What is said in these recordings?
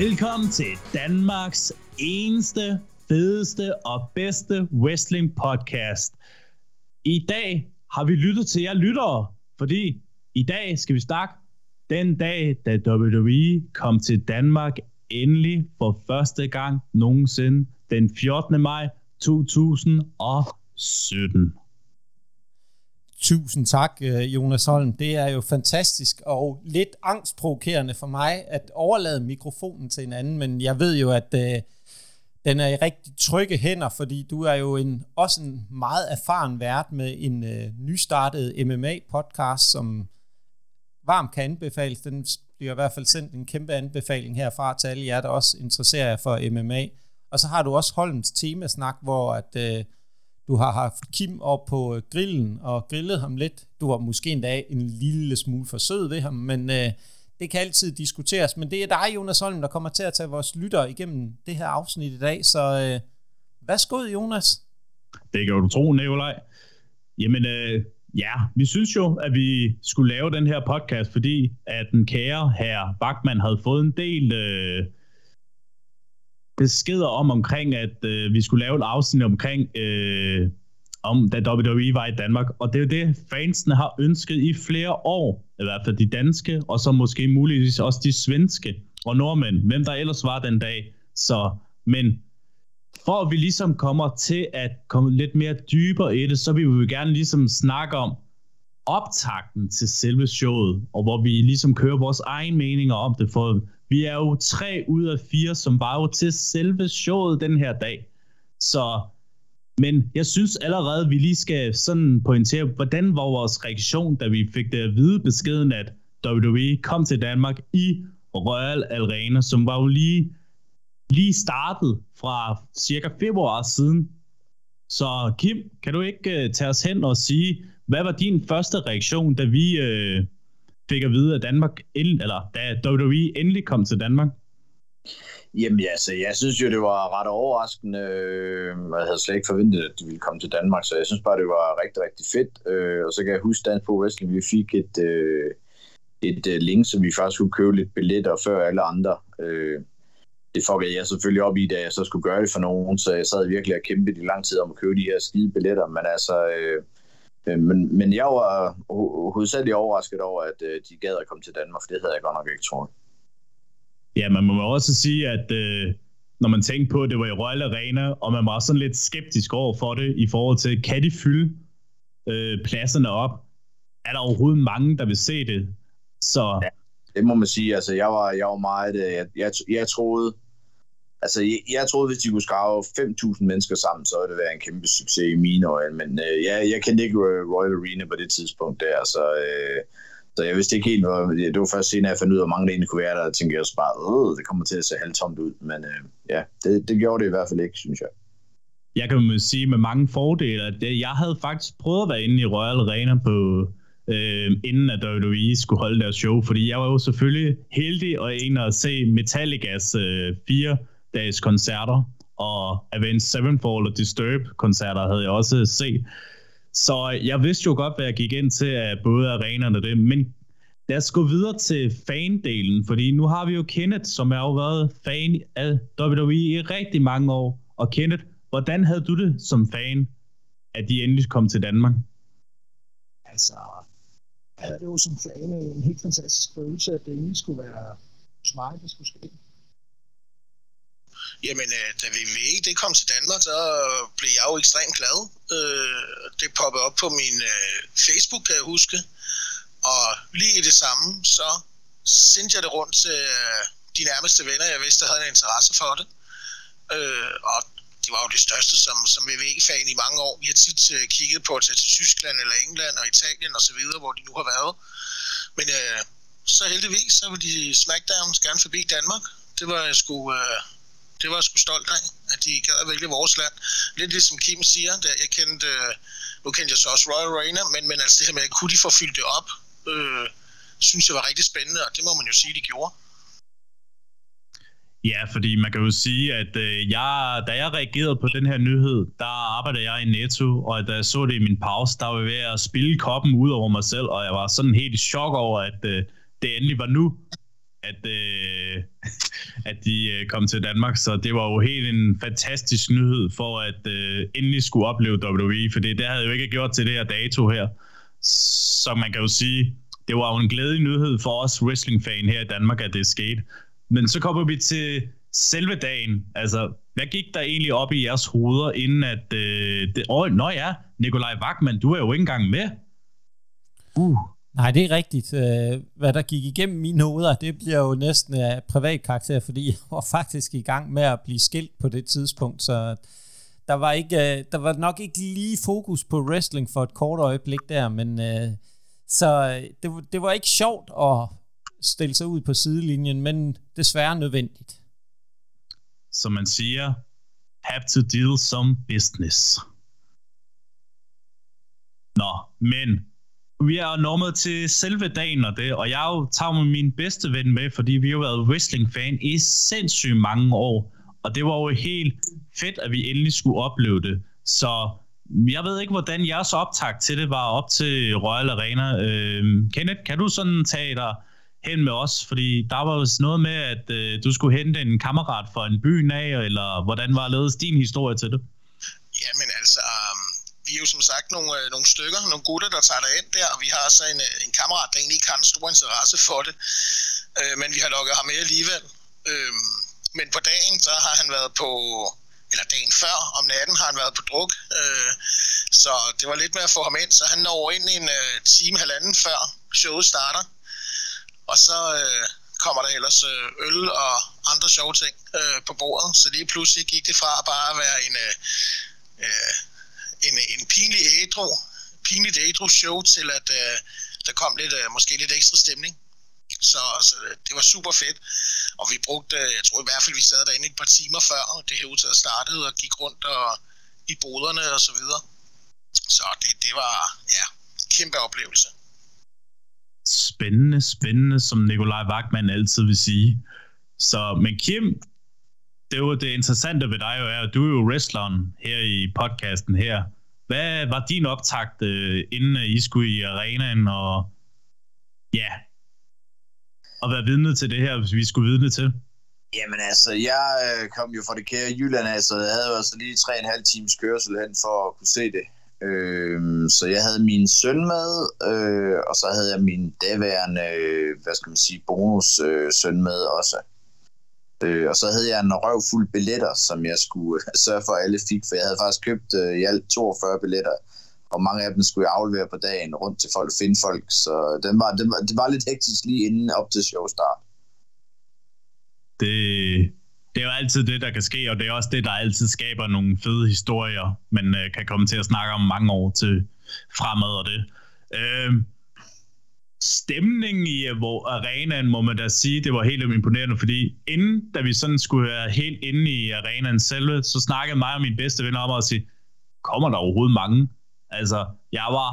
Velkommen til Danmarks eneste, fedeste og bedste wrestling podcast. I dag har vi lyttet til jer lyttere, fordi i dag skal vi snakke den dag, da WWE kom til Danmark endelig for første gang nogensinde den 14. maj 2017. Tusind tak, øh, Jonas Holm. Det er jo fantastisk og lidt angstprovokerende for mig at overlade mikrofonen til en anden, men jeg ved jo, at øh, den er i rigtig trygge hænder, fordi du er jo en, også en meget erfaren vært med en øh, nystartet MMA-podcast, som varmt kan anbefales. Den bliver i hvert fald sendt en kæmpe anbefaling herfra til alle jer, der også interesserer jer for MMA. Og så har du også Holms temasnak, hvor at, øh, du har haft Kim op på øh, grillen og grillet ham lidt. Du var måske endda en lille smule for sød ved ham, men øh, det kan altid diskuteres. Men det er dig, Jonas Holm, der kommer til at tage vores lytter igennem det her afsnit i dag. Så øh, værsgo, Jonas. Det kan du tro, Nikolaj. Jamen, øh, ja, vi synes jo, at vi skulle lave den her podcast, fordi at den kære herre Bachmann havde fået en del... Øh, beskeder om omkring, at øh, vi skulle lave et afsnit omkring, øh, om da WWE var i Danmark. Og det er jo det, fansene har ønsket i flere år, i hvert fald de danske, og så måske muligvis også de svenske og nordmænd, hvem der ellers var den dag. Så, men for at vi ligesom kommer til at komme lidt mere dybere i det, så vil vi gerne ligesom snakke om optakten til selve showet, og hvor vi ligesom kører vores egen meninger om det, for vi er jo tre ud af fire, som var jo til selve showet den her dag. Så, men jeg synes allerede, vi lige skal sådan pointere, hvordan var vores reaktion, da vi fik det at vide beskeden, at WWE kom til Danmark i Royal Arena, som var jo lige, lige startet fra cirka februar siden. Så Kim, kan du ikke uh, tage os hen og sige, hvad var din første reaktion, da vi uh, fik at vide, at Danmark, eller da WWE endelig kom til Danmark? Jamen ja, så jeg synes jo, det var ret overraskende. Øh, jeg havde slet ikke forventet, at de ville komme til Danmark, så jeg synes bare, det var rigtig, rigtig fedt. Øh, og så kan jeg huske, Dansk Pro Wrestling, vi fik et, øh, et link, som vi faktisk kunne købe lidt billetter før alle andre. Det fuckede jeg selvfølgelig op i, da jeg så skulle gøre det for nogen, så jeg sad virkelig og kæmpede i lang tid om at købe de her skide billetter, men altså... Øh, men, men jeg var hovedsageligt overrasket over, at øh, de gad at komme til Danmark, for det havde jeg godt nok ikke troet. Ja, man må også sige, at øh, når man tænker på, at det var i Royal Arena, og man var sådan lidt skeptisk over for det, i forhold til, kan de fylde øh, pladserne op? Er der overhovedet mange, der vil se det? Så... Ja, det må man sige. Altså, jeg var, jeg var meget... Jeg, jeg, jeg troede, Altså, jeg, jeg troede, hvis de kunne skrave 5.000 mennesker sammen, så ville det være en kæmpe succes i mine øjne. Men øh, ja, jeg kendte ikke Royal Arena på det tidspunkt der, så, øh, så jeg vidste ikke helt, hvor, det var først senere, jeg fandt ud af, hvor mange der egentlig kunne være der, og tænkte jeg også bare, øh, det kommer til at se halvtomt ud. Men øh, ja, det, det gjorde det i hvert fald ikke, synes jeg. Jeg kan sige med mange fordele, at øh, jeg havde faktisk prøvet at være inde i Royal Arena på, øh, inden at WWE skulle holde deres show, fordi jeg var jo selvfølgelig heldig og en at se Metallicas øh, fire dages koncerter, og Avenged Sevenfold og Disturb koncerter havde jeg også set. Så øh, jeg vidste jo godt, hvad jeg gik ind til af både arenerne og det, men lad os gå videre til fandelen, fordi nu har vi jo Kenneth, som har jo været fan af WWE i rigtig mange år. Og Kenneth, hvordan havde du det som fan, at de endelig kom til Danmark? Altså, jeg havde det jo som fan en helt fantastisk følelse, at det egentlig skulle være smart, det skulle ske. Jamen, øh, da VVE det kom til Danmark, så blev jeg jo ekstremt glad. Øh, det poppede op på min øh, Facebook, kan jeg huske. Og lige i det samme, så sendte jeg det rundt til øh, de nærmeste venner, jeg vidste, der havde en interesse for det. Øh, og det var jo det største som, som VVE-fan i mange år. Vi har tit øh, kigget på at tage til Tyskland eller England og Italien og så videre, hvor de nu har været. Men øh, så heldigvis, så ville de SmackDowns gerne forbi Danmark. Det var jeg sgu... Øh, det var jeg sgu stolt af, at de gad at vælge vores land. Lidt ligesom Kim siger, der jeg kendte, øh, nu kendte jeg så også Royal Arena, men, men altså det her med, at kunne de få fyldt det op, øh, synes jeg var rigtig spændende, og det må man jo sige, de gjorde. Ja, fordi man kan jo sige, at øh, jeg, da jeg reagerede på den her nyhed, der arbejdede jeg i Netto, og da jeg så det i min pause, der var jeg ved at spille koppen ud over mig selv, og jeg var sådan helt i chok over, at øh, det endelig var nu, at, øh, at de øh, kom til Danmark, så det var jo helt en fantastisk nyhed for at øh, endelig skulle opleve WWE, for det, det havde jo ikke gjort til det her dato her. Så man kan jo sige, det var jo en glædelig nyhed for os wrestling-fan her i Danmark, at det skete. Men så kommer vi til selve dagen. Altså, hvad gik der egentlig op i jeres hoveder, inden at... Øh, det, åh, nå ja, Nikolaj Wagman, du er jo ikke engang med. Uh. Nej, det er rigtigt. Øh, hvad der gik igennem mine hoveder, det bliver jo næsten af privat karakter, fordi jeg var faktisk i gang med at blive skilt på det tidspunkt, så der var, ikke, øh, der var nok ikke lige fokus på wrestling for et kort øjeblik der, men så det, det var ikke sjovt at stille sig ud på sidelinjen, men desværre nødvendigt. Som man siger, have to deal some business. Nå, men vi er nået til selve dagen og det, og jeg tager med min bedste ven med, fordi vi har været wrestling-fan i sindssygt mange år, og det var jo helt fedt, at vi endelig skulle opleve det. Så jeg ved ikke, hvordan jeres optag til det var op til Royal Arena. Øh, Kenneth, kan du sådan tage dig hen med os? Fordi der var jo noget med, at øh, du skulle hente en kammerat fra en by af, eller hvordan var ledes din historie til det? Jamen altså, um, vi er jo som sagt nogle, øh, nogle stykker, nogle gutter, der tager ind der, og vi har så en, øh, en kammerat, der egentlig ikke har en stor interesse for det, øh, men vi har lukket ham med alligevel. Øh, men på dagen, så har han været på, eller dagen før, om natten har han været på druk, øh, så det var lidt med at få ham ind, så han når ind en øh, time, halvanden før showet starter, og så øh, kommer der ellers øh, øl og andre sjove ting øh, på bordet, så lige pludselig gik det fra at bare være en... Øh, øh, en, en pinlig ædru, pinligt ædru show til, at øh, der kom lidt, øh, måske lidt ekstra stemning. Så, så øh, det var super fedt. Og vi brugte, øh, jeg tror i hvert fald, vi sad derinde et par timer før det her ud startede og gik rundt og, i boderne og så videre. Så det, det var, ja, kæmpe oplevelse. Spændende, spændende, som Nikolaj Wagman altid vil sige. Så, men Kim, det var det interessante ved dig jo er, at du er jo wrestleren her i podcasten her. Hvad var din optakt, øh, inden I skulle i arenaen, og ja, og være vidne til det her, hvis vi skulle vidne til? Jamen altså, jeg øh, kom jo fra det kære Jylland, altså jeg havde jo altså lige tre og en halv times kørsel hen for at kunne se det. Øh, så jeg havde min søn med, øh, og så havde jeg min daværende, øh, hvad skal man sige, bonus øh, søn med også. Øh, Øh, og så havde jeg en røvfuld billetter, som jeg skulle øh, sørge for, at alle fik, for jeg havde faktisk købt øh, i alt 42 billetter, og mange af dem skulle jeg aflevere på dagen rundt til folk, finde folk, så den var, det, var, det var lidt hektisk lige inden op til showstart. Det, det er jo altid det, der kan ske, og det er også det, der altid skaber nogle fede historier, man øh, kan komme til at snakke om mange år til fremad og det. Øh, stemningen i hvor arenaen, må man da sige, det var helt imponerende, fordi inden, da vi sådan skulle være helt inde i arenaen selve, så snakkede mig og min bedste ven om at sige, kommer der overhovedet mange? Altså, jeg var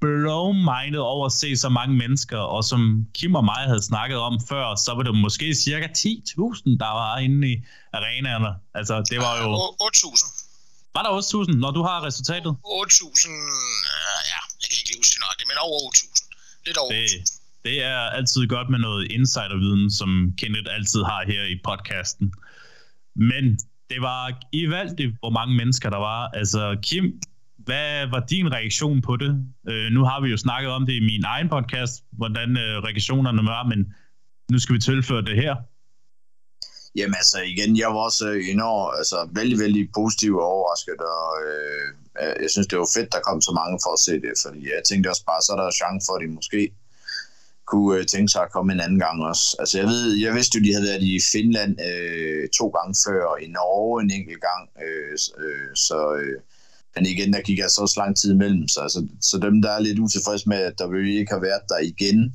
blown minded over at se så mange mennesker, og som Kim og mig havde snakket om før, så var det måske cirka 10.000, der var inde i arenaerne. Altså, det var jo... 8.000. Var der 8.000, når du har resultatet? 8.000, ja, jeg kan ikke lige huske det, men over 8.000. Lidt over. Det, det er altid godt med noget insiderviden, som Kenneth altid har her i podcasten. Men det var i valgte, hvor mange mennesker der var. Altså, Kim, hvad var din reaktion på det? Uh, nu har vi jo snakket om det i min egen podcast, hvordan uh, reaktionerne var, men nu skal vi tilføre det her. Jamen altså igen, jeg var også øh, enormt, altså vældig, vældig positiv og overrasket, og øh, Øh, jeg synes, det var fedt, der kom så mange for at se det, fordi jeg tænkte også bare, så er der chance for, at de måske kunne øh, tænke sig at komme en anden gang også. Altså jeg ved, jeg vidste jo, de havde været i Finland øh, to gange før, og i Norge en enkelt gang, øh, øh, så... Øh, men igen, der gik altså også lang tid imellem, så, altså, så dem, der er lidt utilfredse med, at der vil ikke har været der igen,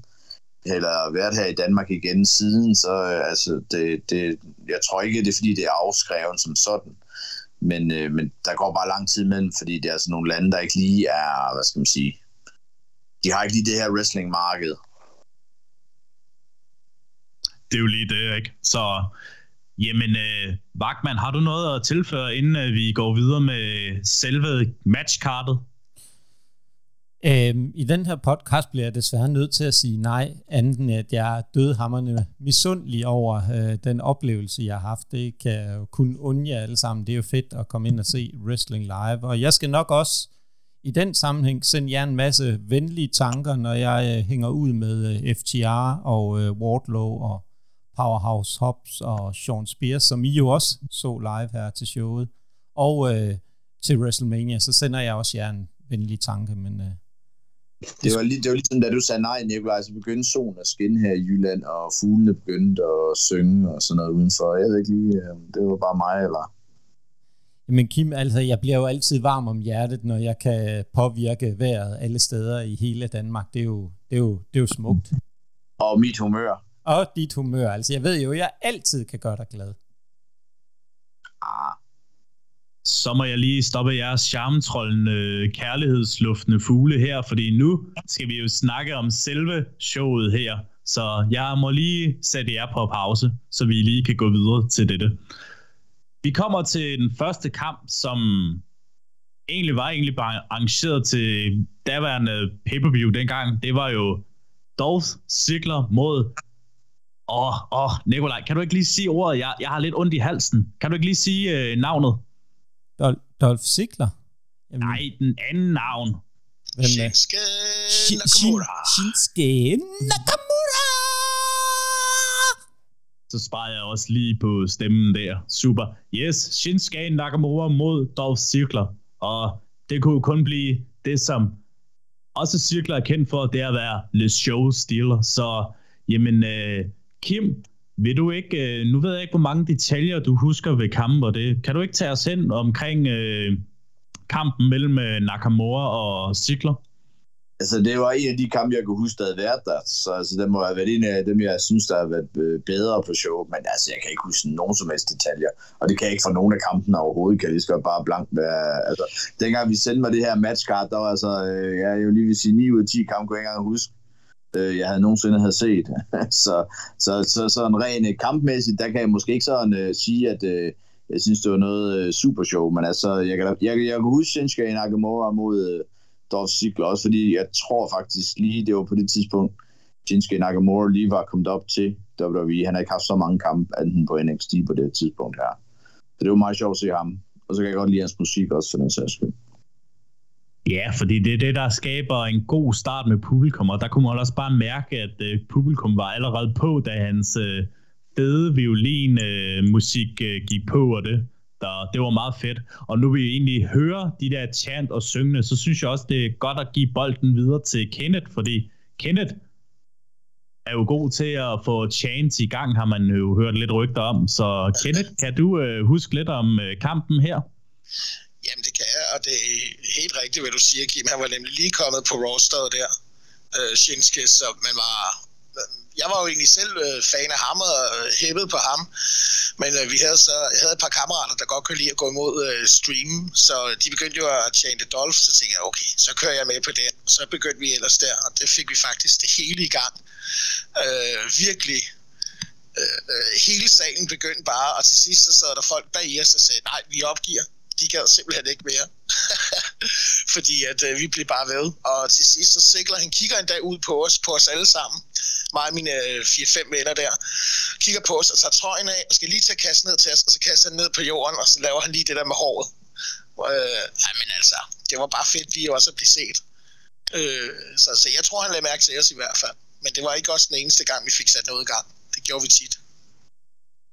eller været her i Danmark igen siden, så øh, altså, det, det, jeg tror ikke, det er fordi, det er afskrevet som sådan. Men, øh, men der går bare lang tid imellem, fordi det er sådan nogle lande, der ikke lige er, hvad skal man sige, de har ikke lige det her wrestling-marked. Det er jo lige det, ikke? Så, jamen, øh, Wagman, har du noget at tilføre, inden øh, vi går videre med selve matchkartet? Øhm, I den her podcast bliver jeg desværre nødt til at sige nej, andet end at jeg er dødhammerne misundelig over øh, den oplevelse, jeg har haft. Det kan jeg jo kun undre alle sammen. Det er jo fedt at komme ind og se wrestling live. Og jeg skal nok også i den sammenhæng sende jer en masse venlige tanker, når jeg øh, hænger ud med øh, FTR og øh, Wardlow og Powerhouse Hobbs og Sean Spears, som I jo også så live her til showet. Og øh, til WrestleMania, så sender jeg også jer en venlig tanke, men... Øh, det var, lige, det var ligesom, da du sagde nej, Nikolaj, så begyndte solen at skinne her i Jylland, og fuglene begyndte at synge og sådan noget udenfor. Jeg ved ikke lige, øh, det var bare mig, eller... Men Kim, altså, jeg bliver jo altid varm om hjertet, når jeg kan påvirke vejret alle steder i hele Danmark. Det er jo, det er jo, det er jo smukt. Og mit humør. Og dit humør. Altså, jeg ved jo, jeg altid kan gøre dig glad. Ah. Så må jeg lige stoppe jeres charmetrollende, kærlighedsluftende fugle her, fordi nu skal vi jo snakke om selve showet her. Så jeg må lige sætte jer på pause, så vi lige kan gå videre til dette. Vi kommer til den første kamp, som egentlig var egentlig bare arrangeret til daværende pay-per-view dengang. Det var jo Dolph Ziggler mod... Åh, oh, åh, oh, Nikolaj, kan du ikke lige sige ordet? Jeg, jeg har lidt ondt i halsen. Kan du ikke lige sige øh, navnet? Dol- Dolph Ziggler? Jamen, Nej, den anden navn. Hvem er? Shinsuke Nakamura. Shinsuke Nakamura! Så sparer jeg også lige på stemmen der. Super. Yes, Shinsuke Nakamura mod Dolph Ziggler. Og det kunne kun blive det, som også Ziggler er kendt for, det er at være Le Show Stealer. Så, jamen, øh, Kim, vil du ikke, øh, nu ved jeg ikke, hvor mange detaljer du husker ved kampen og det. Kan du ikke tage os hen omkring øh, kampen mellem øh, Nakamura og Ziggler? Altså, det var en af de kampe, jeg kunne huske, der havde været der. Så altså, det må have været en af dem, jeg synes, der har været øh, bedre på show. Men altså, jeg kan ikke huske nogen som helst detaljer. Og det kan jeg ikke fra nogen af kampene overhovedet. Kan det skal bare blankt være... Altså, dengang vi sendte mig det her matchcard, der var altså... Øh, jeg vil lige vil sige, 9 ud af 10 kampe kunne jeg ikke engang huske øh, jeg havde nogensinde havde set. så, så, så sådan rent øh, kampmæssigt, der kan jeg måske ikke sådan øh, sige, at øh, jeg synes, det var noget øh, super show, men altså, jeg kan, jeg, jeg kan huske Shinsuke Nakamura mod øh, Dolph Ziggler, også fordi jeg tror faktisk lige, det var på det tidspunkt, Shinsuke Nakamura lige var kommet op til WWE. Han har ikke haft så mange kampe anden på NXT på det tidspunkt her. Så det var meget sjovt at se ham. Og så kan jeg godt lide hans musik også, for den sags skyld. Ja, fordi det er det, der skaber en god start med publikum, og der kunne man også bare mærke, at øh, publikum var allerede på, da hans øh, fede violinmusik øh, øh, gik på, og det, der, det var meget fedt. Og nu vil vi egentlig høre de der chant og syngende, så synes jeg også, det er godt at give bolden videre til Kenneth, fordi Kenneth er jo god til at få chants i gang, har man jo hørt lidt rygter om. Så Kenneth, kan du øh, huske lidt om øh, kampen her? Jamen det kan jeg, og det er helt rigtigt, hvad du siger, Kim. Han var nemlig lige kommet på rosteret der, øh, Shinsuke, så man var jeg var jo egentlig selv øh, fan af ham og øh, hæppet på ham, men øh, vi havde så, jeg havde et par kammerater, der godt kunne lide at gå imod øh, streamen, så de begyndte jo at tjene Dolph, så tænkte jeg, okay, så kører jeg med på det. Så begyndte vi ellers der, og det fik vi faktisk det hele i gang. Øh, virkelig øh, øh hele salen begyndte bare, og til sidst så sad der folk bag os og sagde, nej, vi opgiver. De gad simpelthen ikke mere. Fordi at øh, vi blev bare ved. Og til sidst så sikler han kigger en dag ud på os, på os alle sammen mig og mine øh, 4-5 venner der, kigger på os og tager trøjen af, og skal lige tage kassen ned til os, og så kaster han ned på jorden, og så laver han lige det der med håret. Øh, ej, men altså, det var bare fedt lige også at blive set. Øh, så, så jeg tror, han lagde mærke til os i hvert fald. Men det var ikke også den eneste gang, vi fik sat noget i gang. Det gjorde vi tit.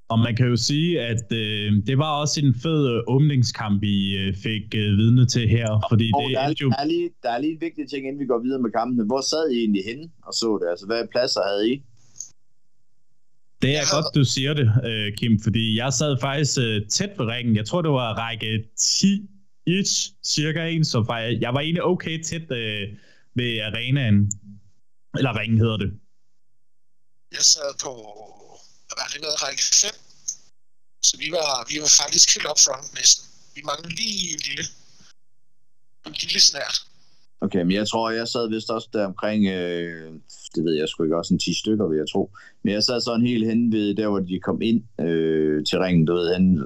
Og man kan jo sige, at øh, det var også en fed øh, åbningskamp, I øh, fik øh, vidne til her. Fordi og det der, er, jo... der, er lige, der er lige en vigtig ting, inden vi går videre med kampen. Hvor sad I egentlig henne og så det? Altså, hvad pladser havde I? Det er godt, du siger det, øh, Kim, fordi jeg sad faktisk øh, tæt ved ringen. Jeg tror, det var række 10 ish, cirka en, så faktisk, jeg var egentlig okay tæt øh, ved arenaen. Eller ringen hedder det. Jeg sad på var det noget række 5. Så vi var, vi var faktisk helt up front næsten. Vi manglede lige en lille, en lille snært. Okay, men jeg tror, jeg sad vist også der omkring, øh, det ved jeg sgu ikke, også en 10 stykker, vil jeg tro. Men jeg sad sådan helt hen ved der, hvor de kom ind øh, til ringen, du ved, hen.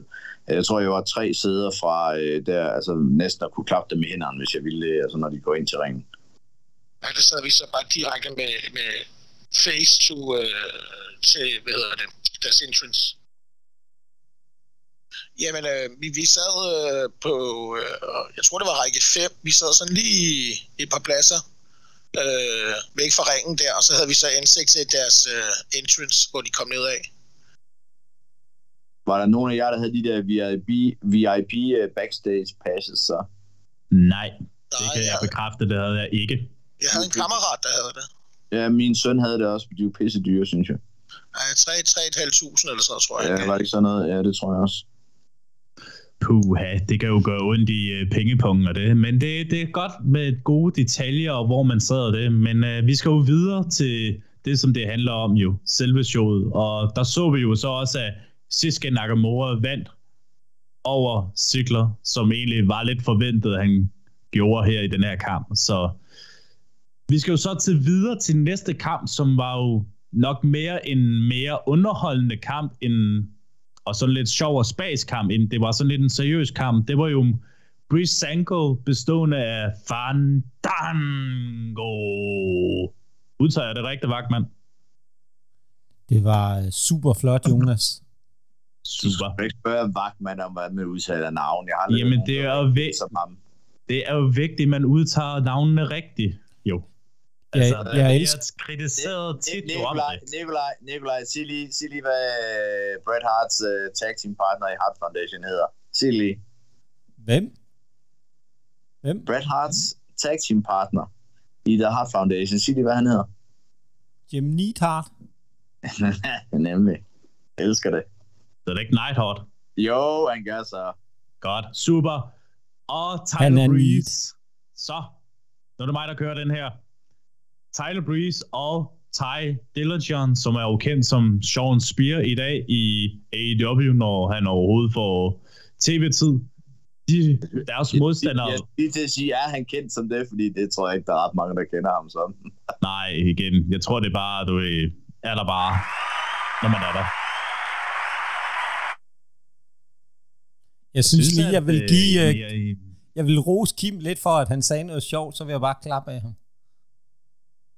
Jeg tror, jeg var tre sæder fra øh, der, altså næsten at kunne klappe dem med hænderne, hvis jeg ville, altså når de går ind til ringen. Ja, der sad vi så bare direkte med, med face to, øh, til, hvad hedder det, deres entrance. Jamen, øh, vi, vi sad øh, på, øh, jeg tror det var række 5, vi sad sådan lige et par pladser øh, væk fra ringen der, og så havde vi så ansigt til deres øh, entrance, hvor de kom ned af. Var der nogen af jer, der havde de der VIP, VIP uh, backstage passes, så? Nej, det Nej, kan jeg jeg, bekræfte, det havde jeg ikke. jeg havde en kammerat, der havde det. Ja, min søn havde det også, de var pisse dyre, synes jeg. Ja, 3-3.500 eller sådan, tror jeg. Ja, var det ikke sådan noget? Ja, det tror jeg også. Puha, det kan jo gøre ondt i uh, pengepungen og det. Men det, det er godt med gode detaljer, og hvor man sidder det. Men uh, vi skal jo videre til det, som det handler om jo, selve showet. Og der så vi jo så også, at Shiske Nakamura vandt over Ziggler, som egentlig var lidt forventet, at han gjorde her i den her kamp. Så vi skal jo så til videre til næste kamp, som var jo nok mere en mere underholdende kamp end og sådan lidt sjov og spas kamp, end det var sådan lidt en seriøs kamp. Det var jo Brisango bestående af Fandango. Udtager jeg det rigtigt, Vagtmand? Det var øh, super flot, Jonas. Du Super. skal ikke spørge Vagtmand om, hvad man udtaler navn. Jeg har Jamen, det er jo ham. Det er jo vigtigt, at man udtager navnene rigtigt. Jo. Jeg- Altså, jeg jeg, jeg elsker- kritiseret tit om Nikolaj. Nikolaj, Nikolaj, sig lige, sig lige hvad øh, Bret Harts uh, tag team partner i Hart Foundation hedder. Sig lige. Hvem? Hvem? Bret Harts tag team partner i The Hart Foundation. Sig lige, hvad han hedder. Jim Neidhart. Nemlig. Jeg elsker det. Så det er ikke Nighthawk. Jo, han gør så. Godt. Super. Og er Tyler. Breeze. Så. Nu er det mig, der kører den her. Tyler Breeze og Ty Dillinger, som er jo kendt som Sean Spear i dag i AEW, når han overhovedet får tv-tid. De, deres modstandere... Jeg skal lige til at sige, er han kendt som det? Fordi det tror jeg ikke, der er ret mange, der kender ham som. Nej, igen. Jeg tror, det er bare, du ved, er der bare, når man er der. Jeg synes lige, jeg vil at, give... øh, øh, jeg- Jeg vil rose Kim lidt for, at han sagde noget sjovt, så vil jeg bare klappe af ham.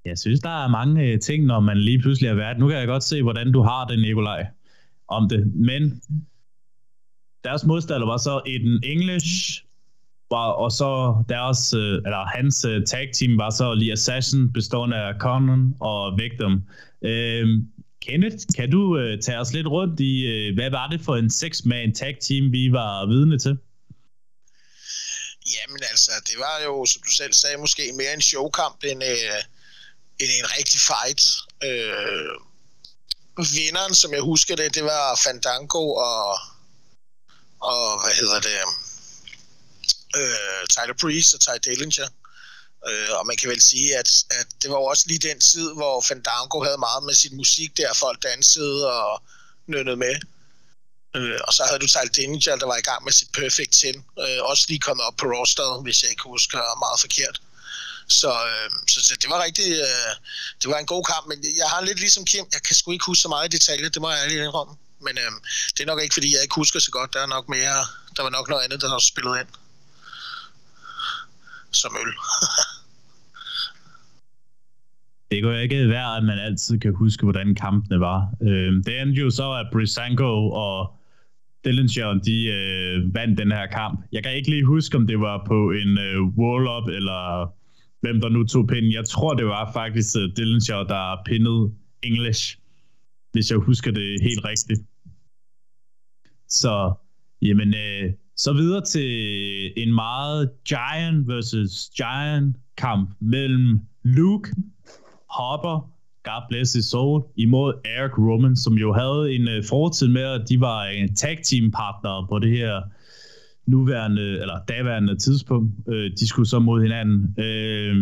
Jeg synes, der er mange øh, ting, når man lige pludselig er vært. Nu kan jeg godt se, hvordan du har det, Nikolaj, om det. Men deres modstander var så Eden English, var, og så deres, øh, eller hans øh, tag team var så lige Assassin, bestående af Conan og Victim. Øh, Kenneth, kan du øh, tage os lidt rundt i, øh, hvad var det for en seks-man tag team, vi var vidne til? Jamen altså, det var jo, som du selv sagde, måske mere en showkamp end, øh, en, en rigtig fight. Øh, vinderen, som jeg husker det, det var Fandango og, og hvad hedder det, øh, Tyler Breeze og Ty Dillinger. Øh, og man kan vel sige, at, at det var jo også lige den tid, hvor Fandango havde meget med sin musik der, folk dansede og nønnede med. Øh, og så havde du Tyler Dillinger, der var i gang med sit Perfect 10. Øh, også lige kommet op på rosteret, hvis jeg ikke husker meget forkert. Så, øh, så, så det var rigtig, øh, det var en god kamp, men jeg har lidt ligesom Kim, jeg kan sgu ikke huske så meget i detaljer, det må jeg ærligt indrømme. Men øh, det er nok ikke, fordi jeg ikke husker så godt, der er nok mere, der var nok noget andet, der har spillet ind. Som øl. Det går ikke være, at man altid kan huske, hvordan kampene var. Øh, det endte jo så, at Brisango og Dillinger, de øh, vandt den her kamp. Jeg kan ikke lige huske, om det var på en øh, wall-up, eller hvem der nu tog pinden. Jeg tror, det var faktisk øh, Dillinger, der pinnede English, hvis jeg husker det helt rigtigt. Så, jamen, øh, så videre til en meget Giant versus Giant kamp mellem Luke Hopper, God bless his soul, imod Eric Roman, som jo havde en øh, fortid med, at de var en tag team partner på det her nuværende, eller daværende tidspunkt. Øh, de skulle så mod hinanden. Øh,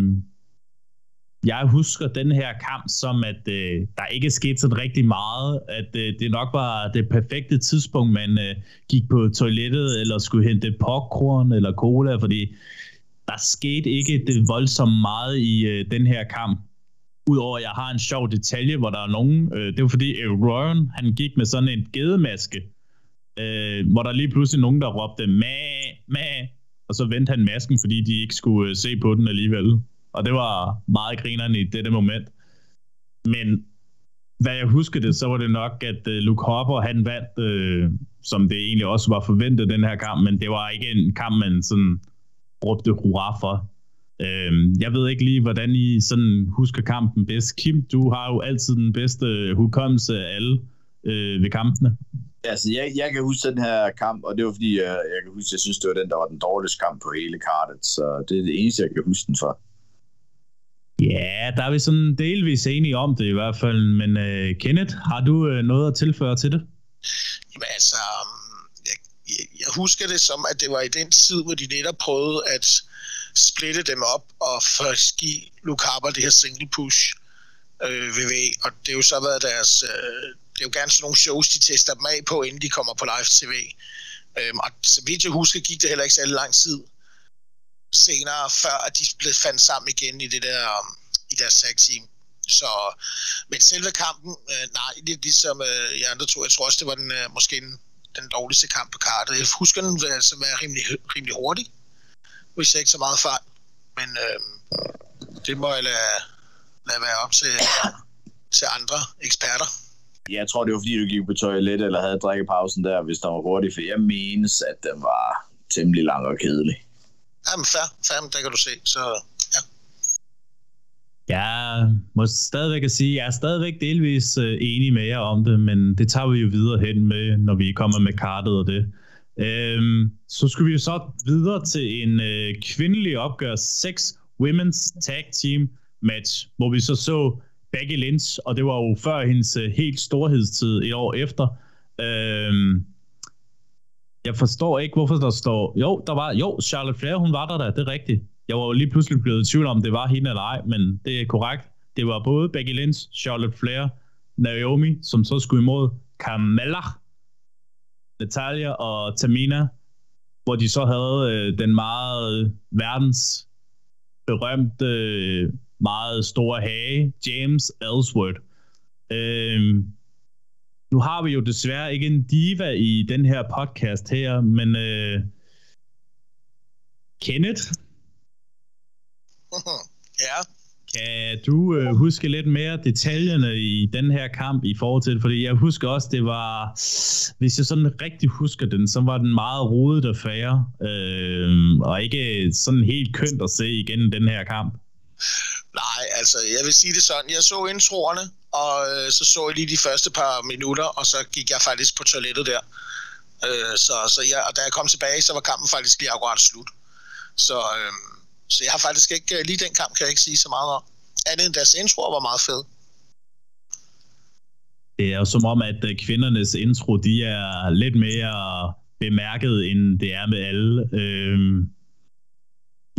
jeg husker den her kamp som, at øh, der ikke skete sådan rigtig meget, at øh, det nok var det perfekte tidspunkt, man øh, gik på toilettet, eller skulle hente popcorn eller cola, fordi der skete ikke det voldsomt meget i øh, den her kamp. Udover at jeg har en sjov detalje, hvor der er nogen, øh, det var fordi øh, Aaron, han gik med sådan en gedemaske, øh, hvor der lige pludselig nogen, der råbte, ma, ma, og så vendte han masken, fordi de ikke skulle øh, se på den alligevel. og det var meget grinerne i dette moment. Men hvad jeg husker det, så var det nok, at øh, Luke Hopper, han vandt, øh, som det egentlig også var forventet, den her kamp, men det var ikke en kamp, man sådan råbte hurra for. Øhm, jeg ved ikke lige, hvordan I sådan husker kampen bedst. Kim, du har jo altid den bedste hukommelse af alle øh, ved kampene. Altså, jeg, jeg kan huske den her kamp, og det var fordi, jeg, jeg kan huske, jeg synes, det var den, der var den dårligste kamp på hele kartet, så det er det eneste, jeg kan huske den for. Ja, der er vi sådan delvis enige om det i hvert fald, men uh, Kenneth, har du uh, noget at tilføre til det? Jamen altså, jeg, jeg, jeg husker det som, at det var i den tid, hvor de netop prøvede at splitte dem op og først give Harper det her single push øh, VV, og det er jo så været deres, øh, det er jo gerne sådan nogle shows, de tester dem af på, inden de kommer på live tv. Øhm, og så vidt jeg husker, gik det heller ikke særlig lang tid senere, før at de blev fandt sammen igen i det der, um, i deres tag team. Så, men selve kampen, øh, nej, det er ligesom øh, jeg andre tror, jeg tror også, det var den, øh, måske den, den dårligste kamp på kartet. Jeg husker den øh, altså være rimelig, rimelig hurtig, hvis jeg ikke så meget fejl. Men øh, det må jeg lade, lade være op til, til andre eksperter. Jeg tror, det var fordi, du gik på toilet eller havde drikkepausen der, hvis der var hurtigt, for jeg menes, at den var temmelig lang og kedelig. Jamen, fair, fair, det kan du se, så ja. Jeg må stadigvæk at sige, jeg er stadigvæk delvis uh, enig med jer om det, men det tager vi jo videre hen med, når vi kommer med kartet og det. Um, så skulle vi jo så videre til en uh, kvindelig opgør, 6 Women's Tag Team match, hvor vi så så Becky Lynch, og det var jo før hendes øh, helt storhedstid et år efter. Øhm, jeg forstår ikke, hvorfor der står... Jo, der var... Jo, Charlotte Flair, hun var der da, det er rigtigt. Jeg var jo lige pludselig blevet i tvivl om, det var hende eller ej, men det er korrekt. Det var både Becky Lynch, Charlotte Flair, Naomi, som så skulle imod Carmella, Natalia og Tamina, hvor de så havde øh, den meget øh, verdens berømte, øh, meget store hage, James Ellsworth. Øh, nu har vi jo desværre ikke en diva i den her podcast her, men øh, Kenneth? ja. Kan du øh, huske lidt mere detaljerne i den her kamp i forhold til Fordi jeg husker også, det var, hvis jeg sådan rigtig husker den, så var den meget rodet affære, øh, og ikke sådan helt kønt at se igen den her kamp. Nej, altså jeg vil sige det sådan, jeg så introerne, og øh, så så jeg lige de første par minutter, og så gik jeg faktisk på toilettet der. Øh, så, så jeg, og da jeg kom tilbage, så var kampen faktisk lige akkurat slut. Så, øh, så jeg har faktisk ikke, øh, lige den kamp kan jeg ikke sige så meget om. Andet end deres introer var meget fed. Det er jo som om, at øh, kvindernes intro, de er lidt mere bemærket, end det er med alle. Øh,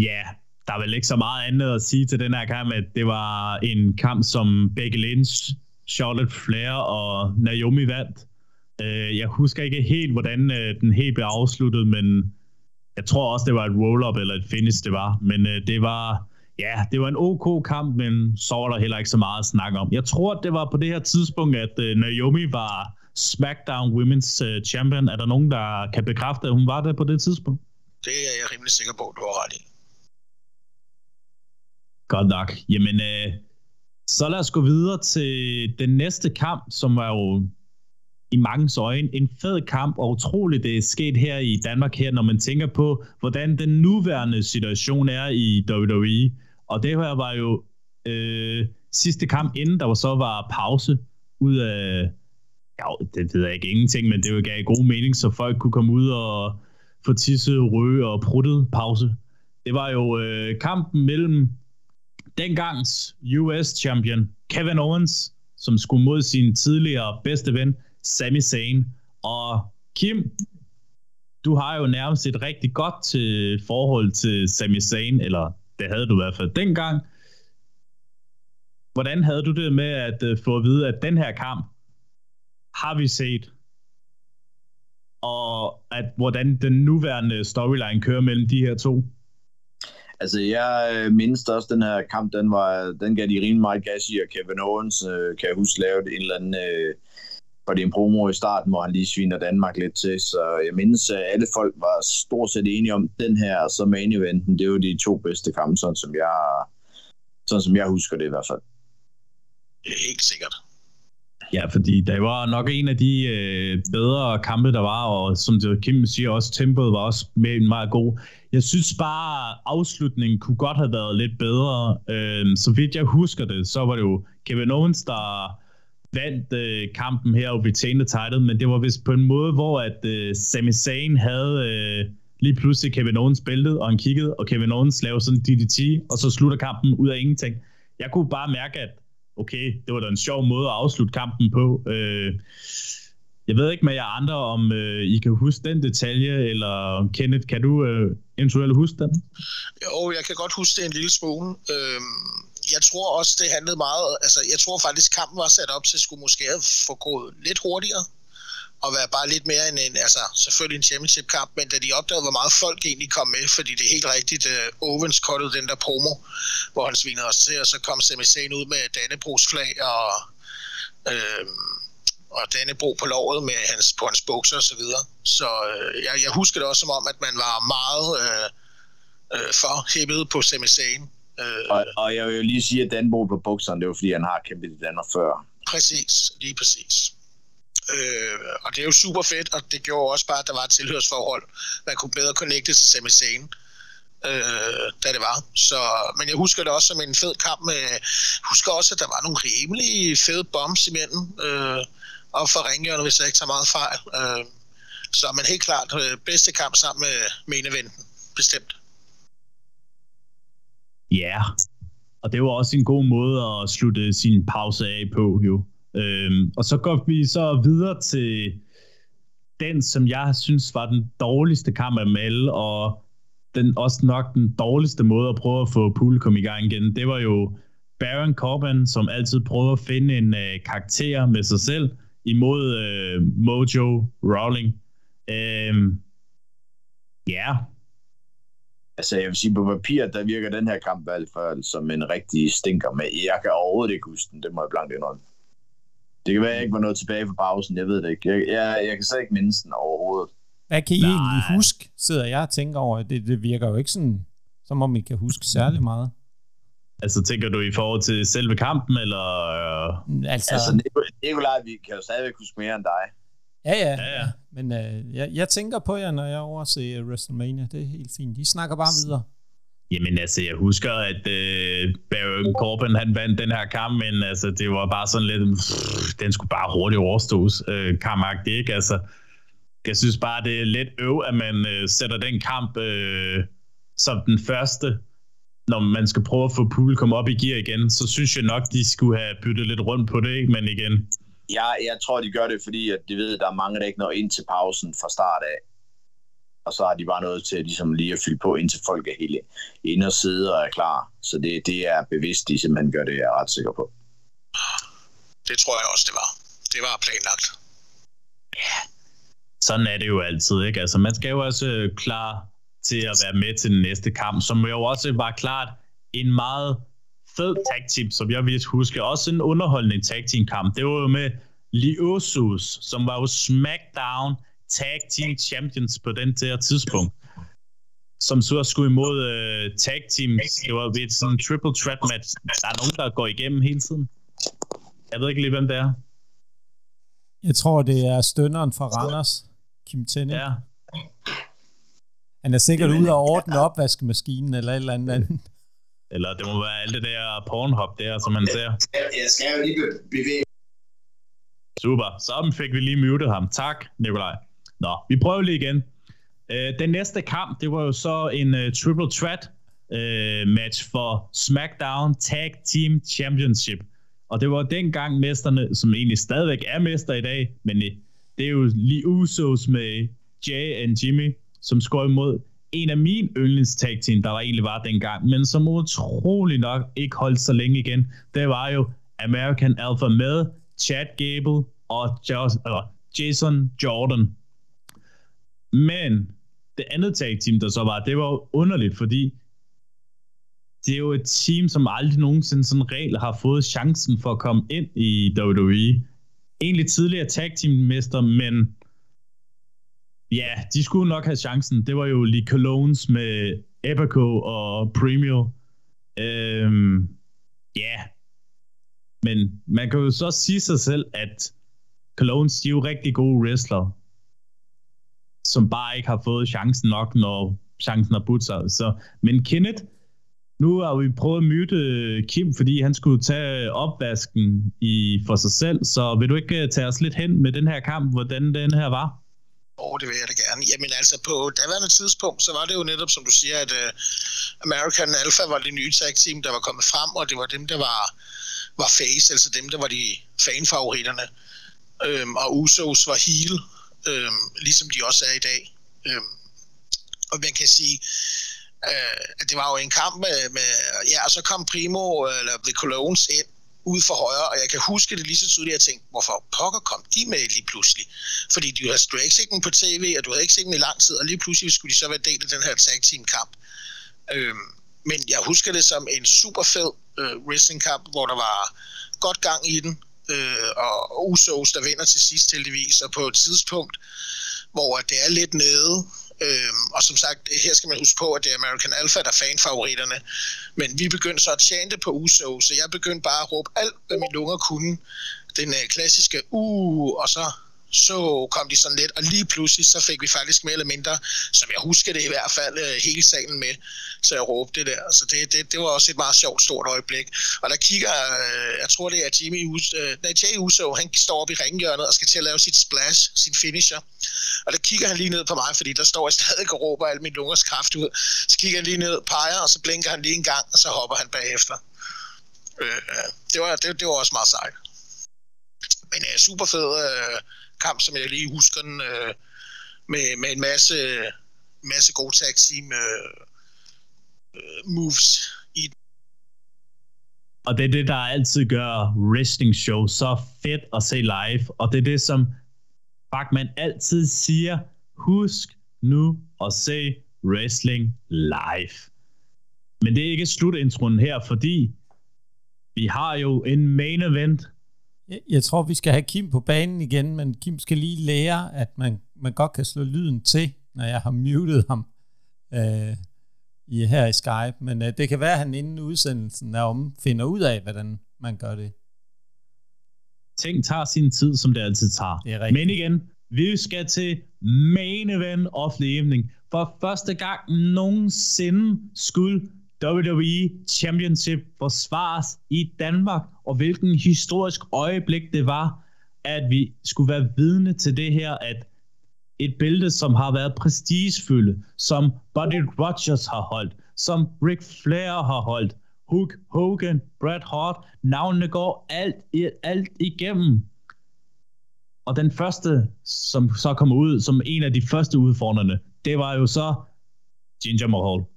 ja, der er vel ikke så meget andet at sige til den her kamp, at det var en kamp, som Becky Lynch, Charlotte Flair og Naomi vandt. Øh, jeg husker ikke helt, hvordan øh, den helt blev afsluttet, men jeg tror også, det var et roll-up eller et finish, det var. Men øh, det var, ja, det var en ok kamp, men så var der heller ikke så meget at snakke om. Jeg tror, det var på det her tidspunkt, at øh, Naomi var SmackDown Women's øh, Champion. Er der nogen, der kan bekræfte, at hun var der på det tidspunkt? Det er jeg rimelig sikker på, du har ret i. Godt nok. Jamen, øh, så lad os gå videre til den næste kamp, som var jo i mange øjne en fed kamp, og utroligt det er sket her i Danmark her, når man tænker på, hvordan den nuværende situation er i WWE. Og det her var jo øh, sidste kamp, inden der var så var pause ud af, ja, det ved jeg ikke ingenting, men det jo gav god mening, så folk kunne komme ud og få tisse, røge og pruttet pause. Det var jo øh, kampen mellem dengangs US champion Kevin Owens, som skulle mod sin tidligere bedste ven Sami Zayn. Og Kim, du har jo nærmest et rigtig godt til forhold til Sami Zayn, eller det havde du i hvert fald dengang. Hvordan havde du det med at øh, få at vide, at den her kamp har vi set, og at hvordan den nuværende storyline kører mellem de her to? Altså, jeg øh, mindst også, den her kamp, den, var, den gav de rimelig meget gas i, og Kevin Owens, øh, kan jeg huske, lavede en eller anden... Øh, for det en promo i starten, hvor han lige sviner Danmark lidt til. Så jeg mindes, at alle folk var stort set enige om den her, og så main eventen, det var de to bedste kampe, sådan som jeg Sådan som jeg husker det i hvert fald. Det er helt sikkert. Ja, fordi det var nok en af de øh, bedre kampe, der var, og som Kim siger også, tempoet var også med en meget god. Jeg synes bare, afslutningen kunne godt have været lidt bedre. Øh, så vidt jeg husker det, så var det jo Kevin Owens, der vandt øh, kampen her og retained title, men det var vist på en måde, hvor at øh, Sami Zayn havde øh, lige pludselig Kevin Owens bæltet, og han kiggede, og Kevin Owens lavede sådan DDT, og så slutter kampen ud af ingenting. Jeg kunne bare mærke, at okay, det var da en sjov måde at afslutte kampen på. Øh, jeg ved ikke med jer andre, om øh, I kan huske den detalje, eller Kenneth, kan du øh, eventuelt huske den? Jo, jeg kan godt huske det en lille smule. Øh, jeg tror også, det handlede meget... Altså, jeg tror faktisk, kampen var sat op til at skulle måske have få gået lidt hurtigere og være bare lidt mere end en, altså selvfølgelig en championship-kamp, men da de opdagede, hvor meget folk egentlig kom med, fordi det er helt rigtigt, uh, Owens kottede den der promo, hvor han svinede os til, og så kom Sami Zayn ud med Dannebrogs flag og, øh, og Dannebro på lovet med hans, på hans bukser og så videre. Så øh, jeg, jeg husker det også som om, at man var meget øh, øh, for hippet på Sami Zayn. Øh, og, og jeg vil jo lige sige, at Danbro på bukserne, det var fordi, han har kæmpet i Danmark før. Præcis, lige præcis. Øh, og det er jo super fedt, og det gjorde også bare, at der var et tilhørsforhold. Man kunne bedre connecte til Sami Zayn, øh, da det var. Så, men jeg husker det også som en fed kamp. Med, jeg husker også, at der var nogle rimelig fede bombs imellem. Øh, og for ringhjørnet, hvis jeg ikke tager meget fejl. Øh, så men helt klart øh, bedste kamp sammen med main eventen, bestemt. Ja, yeah. og det var også en god måde at slutte sin pause af på, jo. Øhm, og så går vi så videre til den, som jeg synes var den dårligste kamp af dem alle, og den også nok den dårligste måde at prøve at få publikum i gang igen. Det var jo Baron Corbin, som altid prøvede at finde en øh, karakter med sig selv imod øh, Mojo Rawling. Øhm, ja, yeah. Altså, jeg vil sige, på papir, der virker den her kamp i hvert fald som en rigtig stinker, med. jeg kan overhovedet ikke huske den, det må jeg blankt indrømme. Det kan være, at jeg ikke var noget tilbage fra pausen, jeg ved det ikke. Jeg, jeg, jeg kan slet ikke mindes den overhovedet. Hvad kan I Nej. egentlig huske, sidder jeg og tænker over. Det, det virker jo ikke sådan, som om I kan huske særlig meget. Altså, tænker du i forhold til selve kampen, eller... Altså, altså Nikolaj, vi kan jo stadigvæk huske mere end dig. Ja, ja. ja, ja. Men øh, jeg, jeg tænker på jer, når jeg overser WrestleMania. Det er helt fint. De snakker bare videre. Jamen altså, jeg husker, at øh, Baron Corbin, han vandt den her kamp, men altså, det var bare sådan lidt, pff, den skulle bare hurtigt overstås, øh, det ikke? Altså, jeg synes bare, det er lidt øv, at man øh, sætter den kamp øh, som den første, når man skal prøve at få publikum op i gear igen, så synes jeg nok, de skulle have byttet lidt rundt på det, ikke? Men igen, jeg, jeg tror, de gør det, fordi at de ved, at der er mange, der ikke når ind til pausen fra start af. Og så har de bare noget til ligesom lige at fylde på, indtil folk er hele inde og sidde og er klar. Så det, det er bevidst, de simpelthen gør det, jeg er ret sikker på. Det tror jeg også, det var. Det var planlagt. Ja, sådan er det jo altid, ikke? Altså, man skal jo også klar til at være med til den næste kamp, som jo også var klart en meget fed tag team, som jeg vil huske. Også en underholdende tag team kamp. Det var jo med Liosus, som var jo SmackDown Tag Team Champions på den der tidspunkt. Som så skulle imod uh, tag teams. Det var ved sådan en triple threat match. Der er nogen, der går igennem hele tiden. Jeg ved ikke lige, hvem det er. Jeg tror, det er stønneren fra Randers, Kim Tenne. Ja. Han er sikkert ude og ordne opvaskemaskinen eller et eller andet. Eller det må være alt det der pornhop der, som man ser. Jeg skal jo lige bevæge. Super. Så fik vi lige muted ham. Tak, Nikolaj. Nå, vi prøver lige igen. Øh, den næste kamp, det var jo så en uh, triple threat uh, match for SmackDown Tag Team Championship. Og det var dengang mesterne, som egentlig stadigvæk er mester i dag, men øh, det er jo lige Usos med Jay and Jimmy, som skår imod en af mine yndlings tag team, der var egentlig var dengang, men som utrolig nok ikke holdt så længe igen, det var jo American Alpha med Chad Gable og Jason Jordan. Men det andet tag team, der så var, det var underligt, fordi det er jo et team, som aldrig nogensinde sådan regel har fået chancen for at komme ind i WWE. Egentlig tidligere tag team mester, men Ja, de skulle nok have chancen. Det var jo lige Colognes med Epico og Premio. Øhm, ja, men man kan jo så sige sig selv, at Colognes, de er jo rigtig gode wrestlere, som bare ikke har fået chancen nok, når chancen har budt sig. Så, men Kenneth, nu har vi prøvet at myte øh, Kim, fordi han skulle tage opvasken i, for sig selv, så vil du ikke øh, tage os lidt hen med den her kamp, hvordan den her var? Åh, oh, det vil jeg da gerne. Jamen altså, på daværende tidspunkt, så var det jo netop, som du siger, at uh, American Alpha var det nye tag team, der var kommet frem, og det var dem, der var, var face, altså dem, der var de fanfavoritterne. Øhm, og Usos var heel, øhm, ligesom de også er i dag. Øh, og man kan sige, øh, at det var jo en kamp med, med ja, og så kom Primo, øh, eller The Colognes ind, ud for højre, og jeg kan huske det lige så tydeligt, at jeg tænkte, hvorfor pokker kom de med lige pludselig? Fordi du havde, du havde ikke set dem på tv, og du havde ikke set dem i lang tid, og lige pludselig skulle de så være del af den her tag team kamp. Øhm, men jeg husker det som en super fed øh, wrestling kamp, hvor der var godt gang i den, øh, og Usos, der vinder til sidst heldigvis, og på et tidspunkt, hvor det er lidt nede, Øhm, og som sagt, her skal man huske på, at det er American Alpha, der er fanfavoritterne. Men vi begyndte så at chante på USO, så jeg begyndte bare at råbe alt, hvad mine lunger kunne. Den øh, klassiske uh, og så så kom de sådan lidt, og lige pludselig så fik vi faktisk mere eller mindre, som jeg husker det i hvert fald, øh, hele salen med, så jeg råbte det der. Så det, det, det var også et meget sjovt, stort øjeblik. Og der kigger, øh, jeg tror det er Jimmy Us, øh, nej, Jay Uso, han står op i ringhjørnet og skal til at lave sit splash, sin finisher. Og der kigger han lige ned på mig, fordi der står jeg stadig og råber al min lungers kraft ud. Så kigger han lige ned, peger, og så blinker han lige en gang, og så hopper han bagefter. Øh, det, var, det, det var også meget sejt. Men uh, super fed kamp, som jeg lige husker den, øh, med, med en masse, masse gode tag team øh, øh moves i og det er det, der altid gør wrestling show så fedt at se live. Og det er det, som Bachman altid siger, husk nu at se wrestling live. Men det er ikke slutintroen her, fordi vi har jo en main event. Jeg, jeg tror, vi skal have Kim på banen igen, men Kim skal lige lære, at man, man godt kan slå lyden til, når jeg har muted ham øh, i, her i Skype. Men øh, det kan være, at han inden udsendelsen er om, finder ud af, hvordan man gør det. Ting tager sin tid, som det altid tager. Det er Men igen, vi skal til main event of the evening. For første gang nogensinde skulle WWE Championship forsvares i Danmark, og hvilken historisk øjeblik det var, at vi skulle være vidne til det her, at et bælte, som har været prestigefyldt, som Buddy Rogers har holdt, som Ric Flair har holdt, Hulk Hogan, Bret Hart, navnene går alt, alt igennem. Og den første, som så kommer ud som en af de første udfordrende, det var jo så Ginger Mahal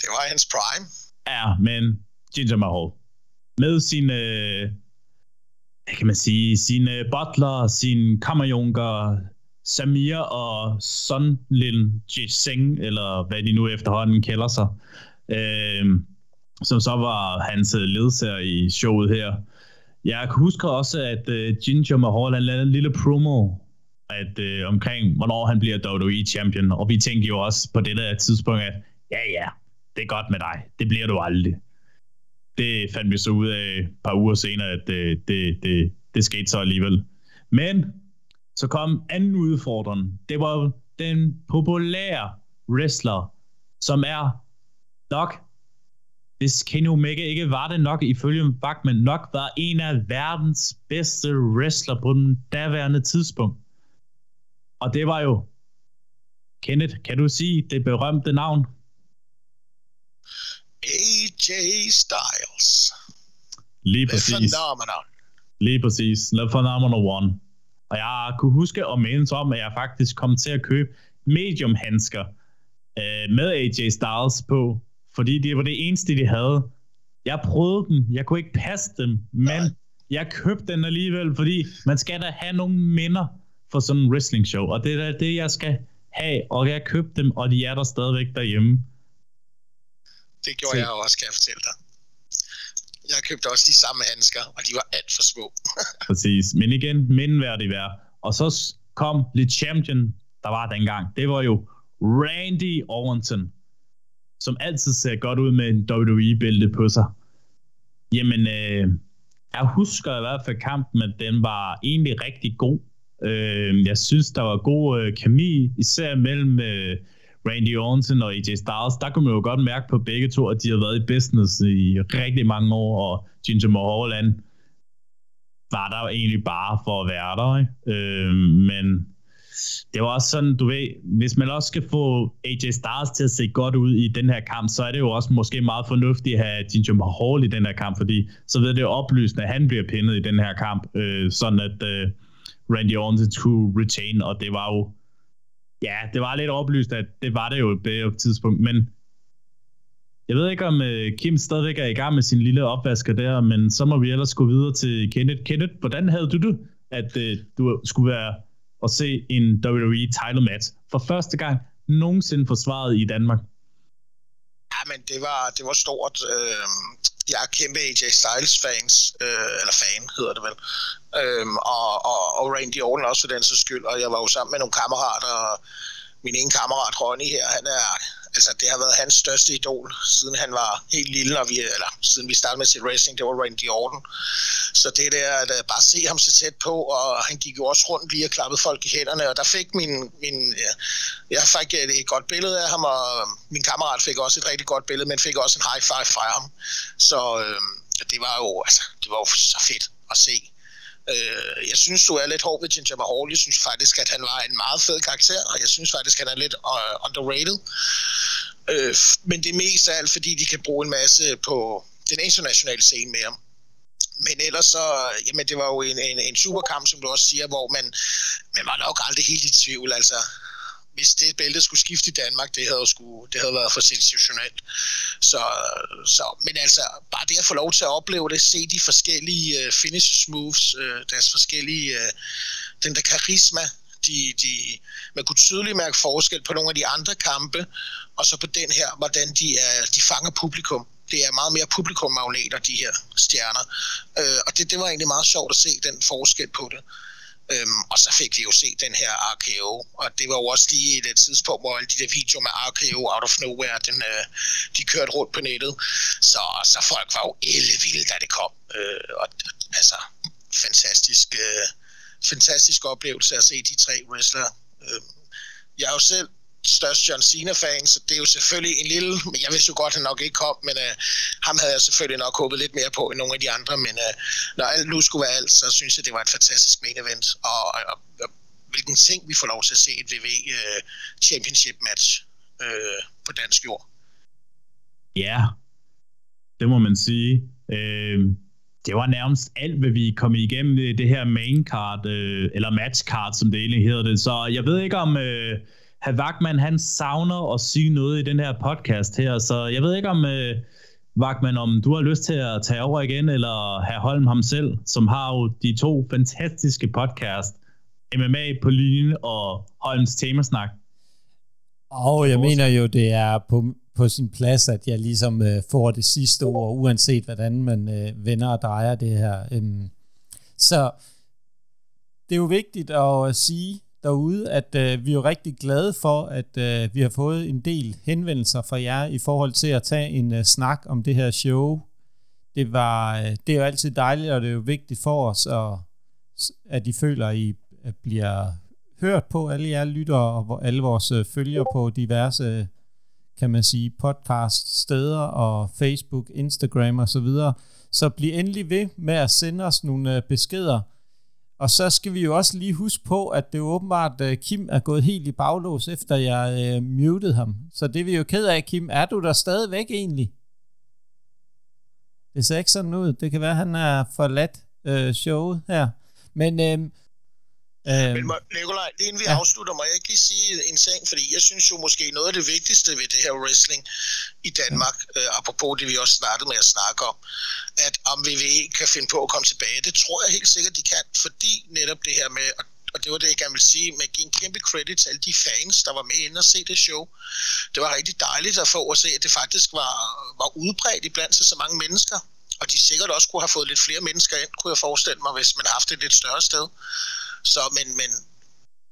det var hans prime. Ja, men Ginger Mahal. Med sine, øh, hvad kan man sige, sine øh, butler, sin kammerjunker, Samir og Son Lin Jiseng, eller hvad de nu efterhånden kalder sig, øh, som så var hans øh, ledsager i showet her. Jeg kan huske også, at øh, Ginger Mahal han lavede en lille promo at, øh, omkring, hvornår han bliver WWE Champion, og vi tænkte jo også på det der tidspunkt, at ja, ja, det er godt med dig. Det bliver du aldrig. Det fandt vi så ud af et par uger senere, at det, det, det, det skete så alligevel. Men så kom anden udfordring. Det var den populære wrestler, som er nok, hvis Kenny Omega ikke var det nok ifølge Bachman, nok var en af verdens bedste wrestler på den daværende tidspunkt. Og det var jo Kenneth, kan du sige det berømte navn? AJ Styles. Lige præcis. The Phenomenon. Lige præcis. The Phenomenal One. Og jeg kunne huske og mindes om, at jeg faktisk kom til at købe medium handsker øh, med AJ Styles på, fordi det var det eneste, de havde. Jeg prøvede dem. Jeg kunne ikke passe dem, men jeg købte den alligevel, fordi man skal da have nogle minder for sådan en wrestling show, og det er det, jeg skal have, og jeg købte dem, og de er der stadigvæk derhjemme. Det gjorde Så. jeg også, kan jeg fortælle dig. Jeg købte også de samme handsker, og de var alt for små. Præcis, men igen, mindværdig værd. Og så kom lidt champion, der var dengang. Det var jo Randy Orton, som altid ser godt ud med en WWE-bælte på sig. Jamen, øh, jeg husker i hvert fald kampen, at den var egentlig rigtig god. Øh, jeg synes, der var god øh, kemi, især mellem øh, Randy Orton og AJ Styles. Der kunne man jo godt mærke på begge to, at de har været i business i rigtig mange år, og Ginger Mahal var der jo egentlig bare for at være der. Ikke? Øh, men det var også sådan, du ved, hvis man også skal få AJ Styles til at se godt ud i den her kamp, så er det jo også måske meget fornuftigt at have Ginger Mahal i den her kamp, fordi så ved det jo oplysende, at han bliver pinnet i den her kamp, øh, sådan at øh, Randy Orton skulle retain, og det var jo, ja, det var lidt oplyst, at det var det jo på et tidspunkt, men jeg ved ikke, om øh, Kim stadigvæk er i gang med sin lille opvasker der, men så må vi ellers gå videre til Kenneth. Kenneth, hvordan havde du det, at øh, du skulle være at se en WWE title match for første gang nogensinde forsvaret i Danmark? Ja, men det var, det var stort. Øh, jeg er kæmpe AJ Styles fans, øh, eller fan hedder det vel, øhm, og, og, og Randy Orton også for den så skyld, og jeg var jo sammen med nogle kammerater, og min ene kammerat Ronny her, han er altså det har været hans største idol, siden han var helt lille, og vi, eller siden vi startede med sit racing, det var Randy Orton. Så det der, at øh, bare se ham så tæt på, og han gik jo også rundt lige og klappede folk i hænderne, og der fik min, min ja, jeg fik et, et godt billede af ham, og øhm, min kammerat fik også et rigtig godt billede, men fik også en high five fra ham. Så øh, det var jo, altså, det var jo så fedt at se. Øh, jeg synes, du er lidt hård ved Ginger Mahal. Jeg synes faktisk, at han var en meget fed karakter, og jeg synes faktisk, at han er lidt uh, underrated. Øh, men det er mest af alt, fordi de kan bruge en masse på den internationale scene med ham. Men ellers så, jamen det var jo en, en, en superkamp, som du også siger, hvor man, man var nok aldrig helt i tvivl. Altså, hvis det bælte skulle skifte i Danmark, det havde, skulle, det havde været for sensationelt. Så, så, men altså, bare det at få lov til at opleve det, se de forskellige øh, uh, finish moves, uh, deres forskellige, uh, den der karisma, de, de, man kunne tydeligt mærke forskel på nogle af de andre kampe, og så på den her, hvordan de, er, de fanger publikum. Det er meget mere publikummagneter, de her stjerner. Uh, og det, det var egentlig meget sjovt at se den forskel på det. Øhm, og så fik vi jo set den her RKO, og det var jo også lige et tidspunkt, hvor alle de der videoer med RKO out of nowhere, den, øh, de kørte rundt på nettet. Så, så folk var jo ellevilde, da det kom. Øh, og altså, fantastisk, øh, fantastisk oplevelse at se de tre wrestlere. Øh, jeg er jo selv størst John Cena-fan, så det er jo selvfølgelig en lille, men jeg vidste jo godt, at han nok ikke kom, men øh, ham havde jeg selvfølgelig nok håbet lidt mere på end nogle af de andre, men øh, når alt nu skulle være alt, så synes jeg, det var et fantastisk main event, og, og, og, og hvilken ting vi får lov til at se et VV øh, Championship match øh, på dansk jord. Ja, det må man sige. Øh, det var nærmest alt, hvad vi kom igennem det her main card, øh, eller match card, som det egentlig hedder det. Så jeg ved ikke om... Øh, Herr Wagman, han savner at sige noget i den her podcast her, så jeg ved ikke om, øh, Wagman, om du har lyst til at tage over igen, eller have Holm ham selv, som har jo de to fantastiske podcast, MMA på linjen og Holms temasnak. Og jeg mener jo, det er på, på sin plads, at jeg ligesom øh, får det sidste ord, uanset hvordan man øh, vender og drejer det her. Øhm, så det er jo vigtigt at sige, derude, at øh, vi er jo rigtig glade for, at øh, vi har fået en del henvendelser fra jer i forhold til at tage en øh, snak om det her show. Det, var, øh, det er jo altid dejligt, og det er jo vigtigt for os, at, at I føler, at I bliver hørt på, alle jer lytter og alle vores øh, følgere på diverse, kan man sige, podcast steder og Facebook, Instagram og så videre. Så bliv endelig ved med at sende os nogle øh, beskeder, og så skal vi jo også lige huske på, at det er åbenbart, at Kim er gået helt i baglås, efter jeg øh, mutede ham. Så det er vi jo ked af, Kim. Er du der stadigvæk egentlig? Det ser ikke sådan ud. Det kan være, at han er forladt øh, showet her. Men øh, Øh, Men Nikolaj, inden vi ja. afslutter, må jeg ikke lige sige en ting, fordi jeg synes jo måske noget af det vigtigste ved det her wrestling i Danmark, ja. øh, apropos det vi også startede med at snakke om, at om VVE kan finde på at komme tilbage, det tror jeg helt sikkert, de kan, fordi netop det her med, og det var det, jeg gerne vil sige, med at give en kæmpe credit til alle de fans, der var med inde og se det show. Det var rigtig dejligt at få at se, at det faktisk var, var udbredt iblandt til så mange mennesker, og de sikkert også kunne have fået lidt flere mennesker ind, kunne jeg forestille mig, hvis man havde haft et lidt større sted. Så, men, men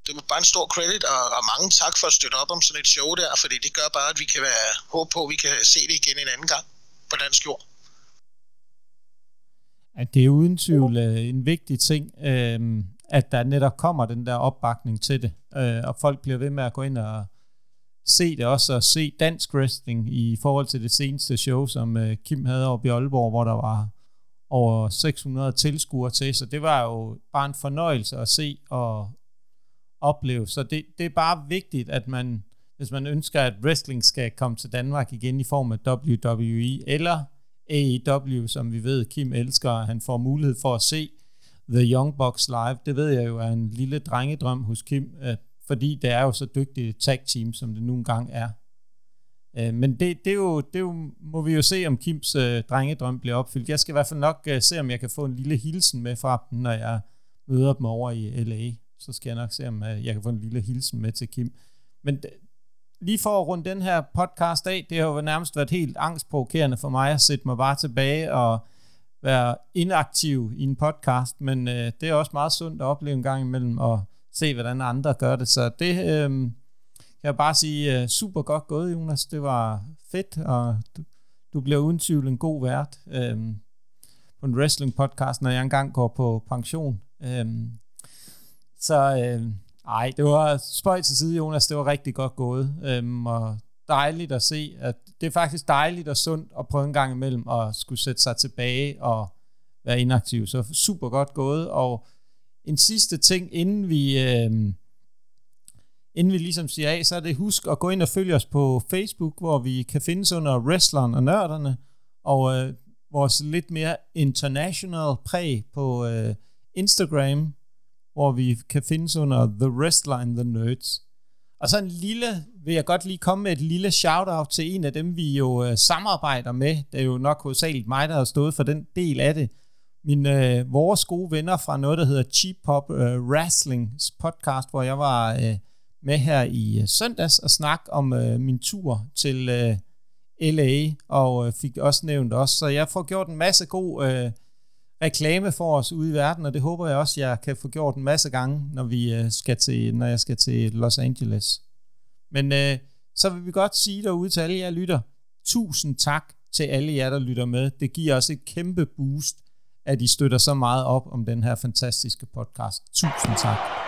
det var bare en stor credit, og, og mange tak for at støtte op om sådan et show der, fordi det gør bare, at vi kan være håbe på, at vi kan se det igen en anden gang på dansk jord. At det er uden tvivl øh, en vigtig ting, øh, at der netop kommer den der opbakning til det, øh, og folk bliver ved med at gå ind og se det også, og se dansk wrestling i forhold til det seneste show, som øh, Kim havde oppe i Aalborg, hvor der var over 600 tilskuere til, så det var jo bare en fornøjelse at se og opleve. Så det, det er bare vigtigt, at man, hvis man ønsker, at wrestling skal komme til Danmark igen i form af WWE eller AEW, som vi ved, Kim elsker, at han får mulighed for at se The Young Bucks live. Det ved jeg jo er en lille drengedrøm hos Kim, fordi det er jo så dygtigt tag team, som det nu engang er. Øh, men det, det, er jo, det er jo, må vi jo se, om Kims øh, drengedrøm bliver opfyldt. Jeg skal i hvert fald nok øh, se, om jeg kan få en lille hilsen med fra dem, når jeg møder dem over i LA. Så skal jeg nok se, om øh, jeg kan få en lille hilsen med til Kim. Men lige for at runde den her podcast af, det har jo nærmest været helt angstprovokerende for mig at sætte mig bare tilbage og være inaktiv i en podcast, men øh, det er også meget sundt at opleve en gang imellem og se, hvordan andre gør det. Så det øh, jeg jeg bare sige uh, super godt gået, Jonas. Det var fedt, og du, du bliver uden tvivl en god vært øhm, på en wrestling podcast, når jeg engang går på pension. Øhm, så øhm, ej, det var spøjt til side, Jonas. Det var rigtig godt gået. øhm, og dejligt at se, at det er faktisk dejligt og sundt at prøve en gang imellem at skulle sætte sig tilbage og være inaktiv. Så super godt gået, og en sidste ting, inden vi, Øhm, inden vi ligesom siger af, så er det husk at gå ind og følge os på Facebook, hvor vi kan findes under Wrestleren og Nørderne, og øh, vores lidt mere international præg på øh, Instagram, hvor vi kan findes under The Wrestler and the Nerds. Og så en lille, vil jeg godt lige komme med et lille shout-out til en af dem, vi jo øh, samarbejder med. Det er jo nok hovedsageligt mig, der har stået for den del af det min, øh, vores gode venner fra noget, der hedder Cheap Pop øh, Wrestlings podcast, hvor jeg var øh, med her i øh, søndags og snak om øh, min tur til øh, LA, og øh, fik også nævnt også. Så jeg får gjort en masse god øh, reklame for os ude i verden, og det håber jeg også, jeg kan få gjort en masse gange, når, vi, øh, skal til, når jeg skal til Los Angeles. Men øh, så vil vi godt sige derude til alle jer lytter, tusind tak til alle jer, der lytter med. Det giver os et kæmpe boost at I støtter så meget op om den her fantastiske podcast. Tusind tak.